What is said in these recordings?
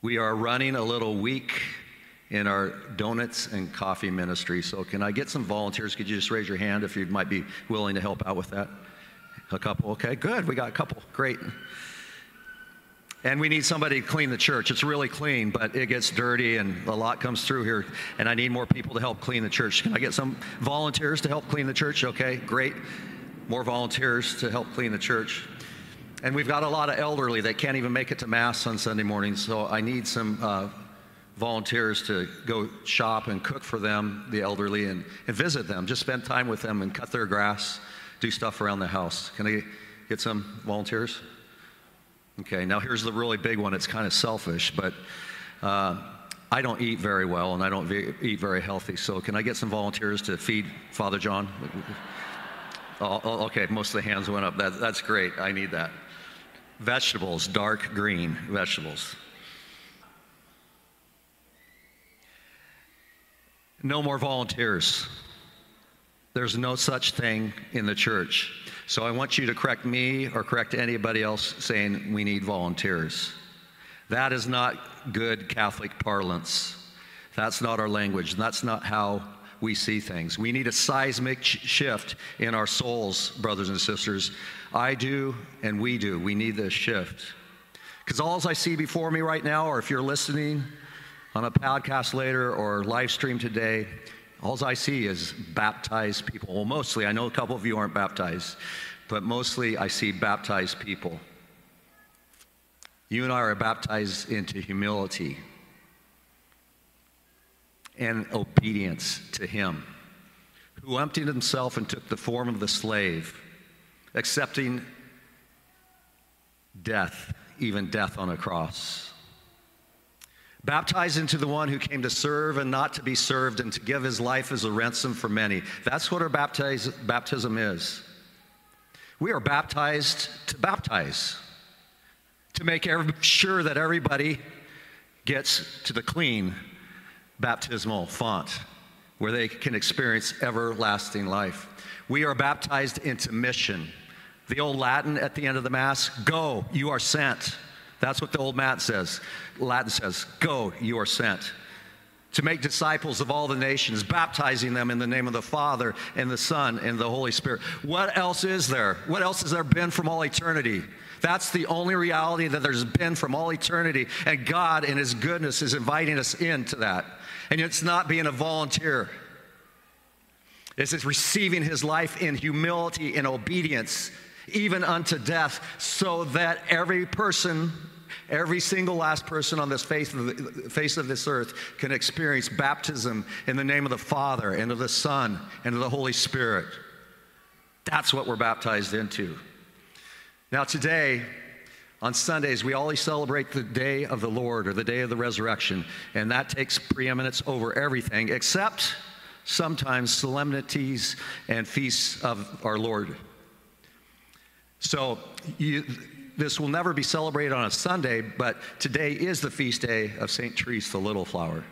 We are running a little weak in our donuts and coffee ministry. So, can I get some volunteers? Could you just raise your hand if you might be willing to help out with that? A couple? Okay, good. We got a couple. Great. And we need somebody to clean the church. It's really clean, but it gets dirty and a lot comes through here. And I need more people to help clean the church. Can I get some volunteers to help clean the church? Okay, great. More volunteers to help clean the church. And we've got a lot of elderly that can't even make it to Mass on Sunday mornings, so I need some uh, volunteers to go shop and cook for them, the elderly, and, and visit them. Just spend time with them and cut their grass, do stuff around the house. Can I get some volunteers? Okay, now here's the really big one. It's kind of selfish, but uh, I don't eat very well and I don't ve- eat very healthy. So, can I get some volunteers to feed Father John? Oh, okay, most of the hands went up. That, that's great. I need that. Vegetables, dark green vegetables. No more volunteers. There's no such thing in the church. So I want you to correct me or correct anybody else saying we need volunteers. That is not good Catholic parlance. That's not our language. That's not how we see things. We need a seismic shift in our souls, brothers and sisters. I do, and we do. We need this shift. Because all I see before me right now, or if you're listening on a podcast later or live stream today, all I see is baptized people. Well, mostly, I know a couple of you aren't baptized, but mostly I see baptized people. You and I are baptized into humility and obedience to him, who emptied himself and took the form of the slave, accepting death, even death on a cross. Baptized into the one who came to serve and not to be served and to give his life as a ransom for many. That's what our baptism is. We are baptized to baptize, to make every, sure that everybody gets to the clean baptismal font where they can experience everlasting life. We are baptized into mission. The old Latin at the end of the Mass go, you are sent. That's what the old Mat says. Latin says, go, you are sent. To make disciples of all the nations, baptizing them in the name of the Father and the Son and the Holy Spirit. What else is there? What else has there been from all eternity? That's the only reality that there's been from all eternity. And God, in His goodness, is inviting us into that. And it's not being a volunteer, it's receiving his life in humility and obedience, even unto death, so that every person, every single last person on this face of, the, face of this earth can experience baptism in the name of the Father and of the Son and of the Holy Spirit. That's what we're baptized into. Now, today, on Sundays, we always celebrate the day of the Lord or the day of the resurrection, and that takes preeminence over everything except sometimes solemnities and feasts of our Lord. So, you, this will never be celebrated on a Sunday, but today is the feast day of St. Therese the Little Flower.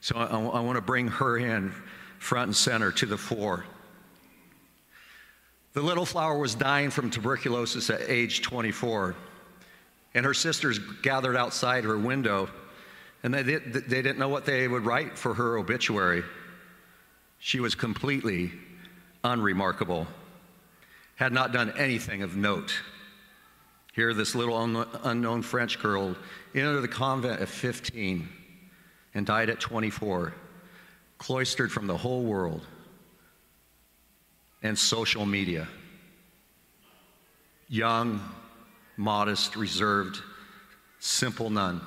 So, I, I want to bring her in front and center to the fore. The little flower was dying from tuberculosis at age 24. And her sisters gathered outside her window, and they, did, they didn't know what they would write for her obituary. She was completely unremarkable, had not done anything of note. Here, this little un- unknown French girl entered the convent at 15 and died at 24, cloistered from the whole world and social media. Young, modest, reserved, simple nun.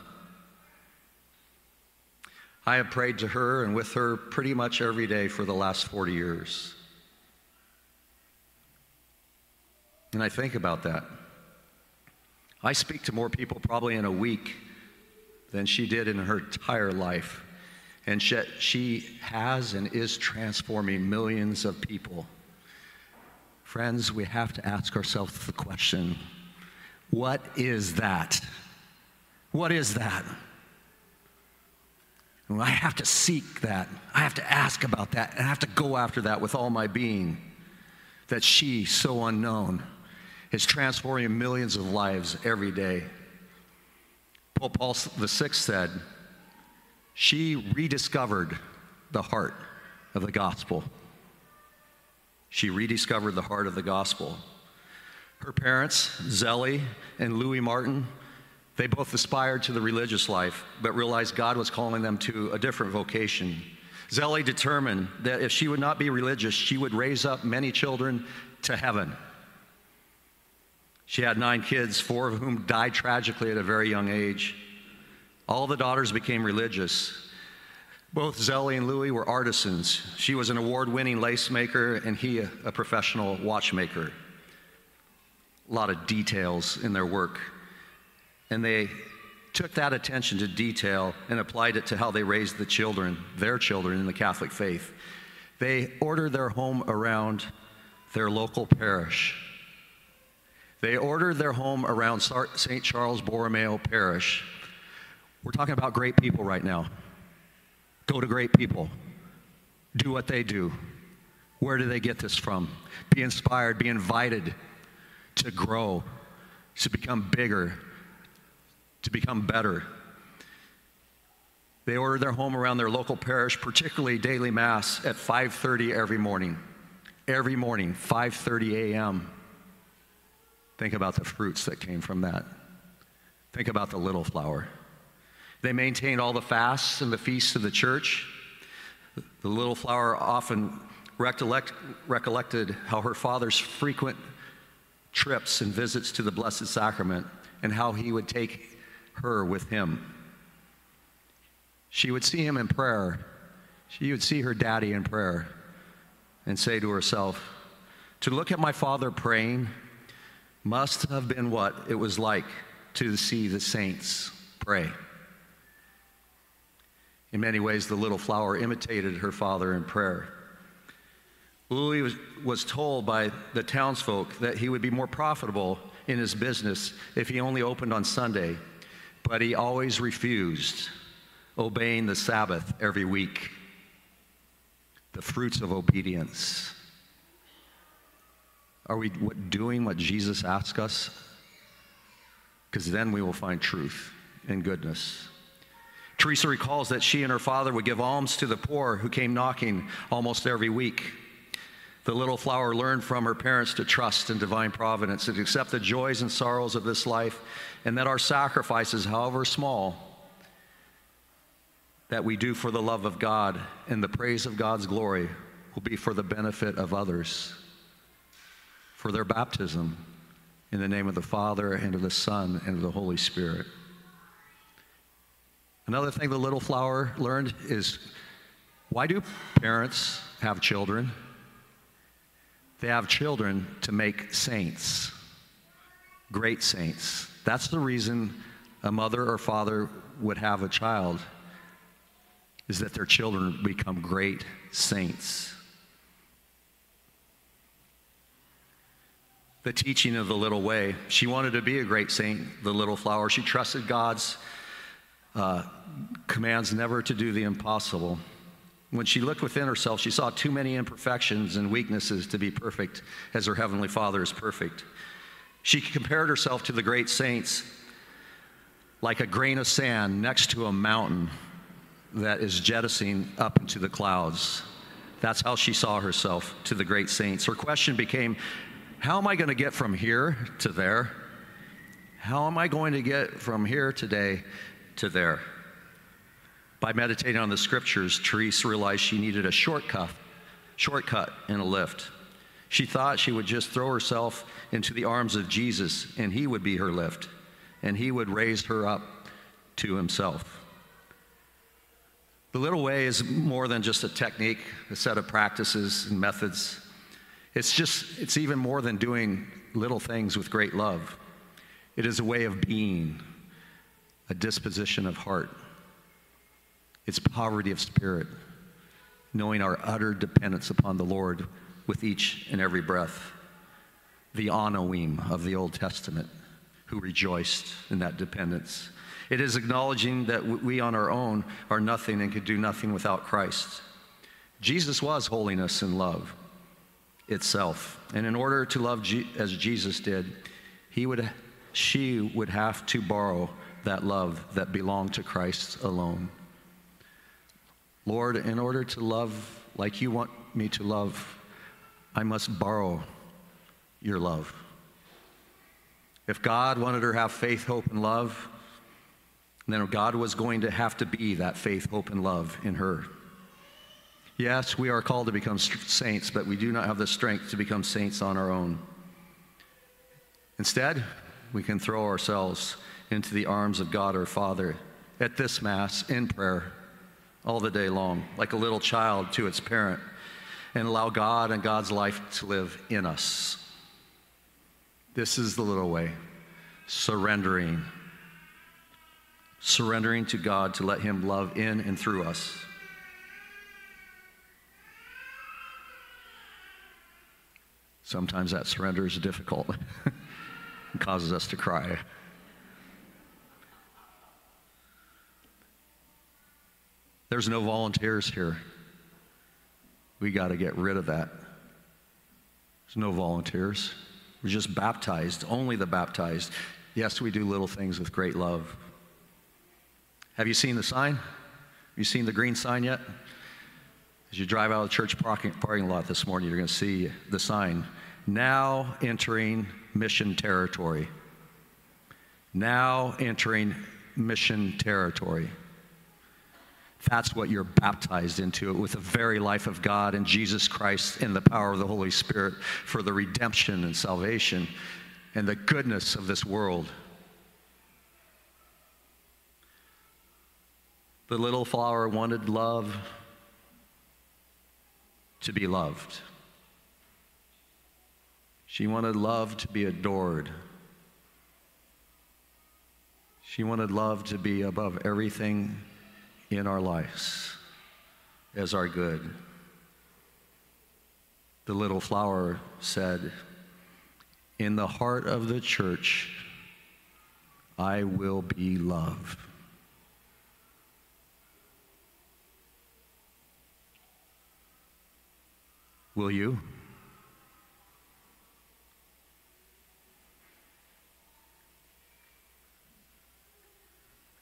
I have prayed to her and with her pretty much every day for the last 40 years. And I think about that. I speak to more people probably in a week than she did in her entire life. And she has and is transforming millions of people. Friends, we have to ask ourselves the question what is that? What is that? And I have to seek that. I have to ask about that. And I have to go after that with all my being. That she, so unknown, is transforming millions of lives every day. Pope Paul VI said, she rediscovered the heart of the gospel. She rediscovered the heart of the gospel. Her parents, Zélie and Louis Martin, they both aspired to the religious life, but realized God was calling them to a different vocation. Zélie determined that if she would not be religious, she would raise up many children to heaven. She had nine kids, four of whom died tragically at a very young age. All the daughters became religious. Both Zélie and Louis were artisans. She was an award winning lace maker, and he a, a professional watchmaker. A lot of details in their work. And they took that attention to detail and applied it to how they raised the children, their children in the Catholic faith. They ordered their home around their local parish. They ordered their home around St. Charles Borromeo Parish. We're talking about great people right now. Go to great people. Do what they do. Where do they get this from? Be inspired, be invited to grow, to become bigger, to become better. They order their home around their local parish, particularly daily mass at 5:30 every morning. Every morning, 5:30 a.m. Think about the fruits that came from that. Think about the little flower. They maintained all the fasts and the feasts of the church. The little flower often recollect, recollected how her father's frequent trips and visits to the Blessed Sacrament and how he would take her with him. She would see him in prayer. She would see her daddy in prayer and say to herself, To look at my father praying must have been what it was like to see the saints pray. In many ways, the little flower imitated her father in prayer. Louis was, was told by the townsfolk that he would be more profitable in his business if he only opened on Sunday but he always refused, obeying the Sabbath every week. The fruits of obedience. Are we doing what Jesus asks us? Because then we will find truth and goodness. Teresa recalls that she and her father would give alms to the poor who came knocking almost every week. The little flower learned from her parents to trust in divine providence and accept the joys and sorrows of this life, and that our sacrifices, however small, that we do for the love of God and the praise of God's glory will be for the benefit of others, for their baptism in the name of the Father and of the Son and of the Holy Spirit. Another thing the little flower learned is why do parents have children? They have children to make saints, great saints. That's the reason a mother or father would have a child, is that their children become great saints. The teaching of the little way. She wanted to be a great saint, the little flower. She trusted God's uh, commands never to do the impossible. When she looked within herself, she saw too many imperfections and weaknesses to be perfect as her Heavenly Father is perfect. She compared herself to the great saints like a grain of sand next to a mountain that is jettisoning up into the clouds. That's how she saw herself to the great saints. Her question became How am I going to get from here to there? How am I going to get from here today to there? By meditating on the scriptures, Therese realized she needed a shortcut, shortcut in a lift. She thought she would just throw herself into the arms of Jesus and he would be her lift and he would raise her up to himself. The little way is more than just a technique, a set of practices and methods. It's just, it's even more than doing little things with great love. It is a way of being, a disposition of heart. It's poverty of spirit, knowing our utter dependence upon the Lord with each and every breath. The Anawim of the Old Testament, who rejoiced in that dependence. It is acknowledging that we on our own are nothing and could do nothing without Christ. Jesus was holiness and love itself. And in order to love as Jesus did, he would she would have to borrow that love that belonged to Christ alone. Lord, in order to love like you want me to love, I must borrow your love. If God wanted her to have faith, hope, and love, then God was going to have to be that faith, hope, and love in her. Yes, we are called to become saints, but we do not have the strength to become saints on our own. Instead, we can throw ourselves into the arms of God our Father at this Mass in prayer all the day long, like a little child to its parent, and allow God and God's life to live in us. This is the little way surrendering. Surrendering to God to let Him love in and through us. Sometimes that surrender is difficult and causes us to cry. There's no volunteers here. We got to get rid of that. There's no volunteers. We're just baptized, only the baptized. Yes, we do little things with great love. Have you seen the sign? Have you seen the green sign yet? As you drive out of the church parking, lot this morning, you're going to see the sign now entering mission territory. Now entering mission territory. That's what you're baptized into with the very life of God and Jesus Christ in the power of the Holy Spirit for the redemption and salvation and the goodness of this world. The little flower wanted love to be loved. She wanted love to be adored. She wanted love to be above everything in our lives as our good. The little flower said, In the heart of the church, I will be love. Will you?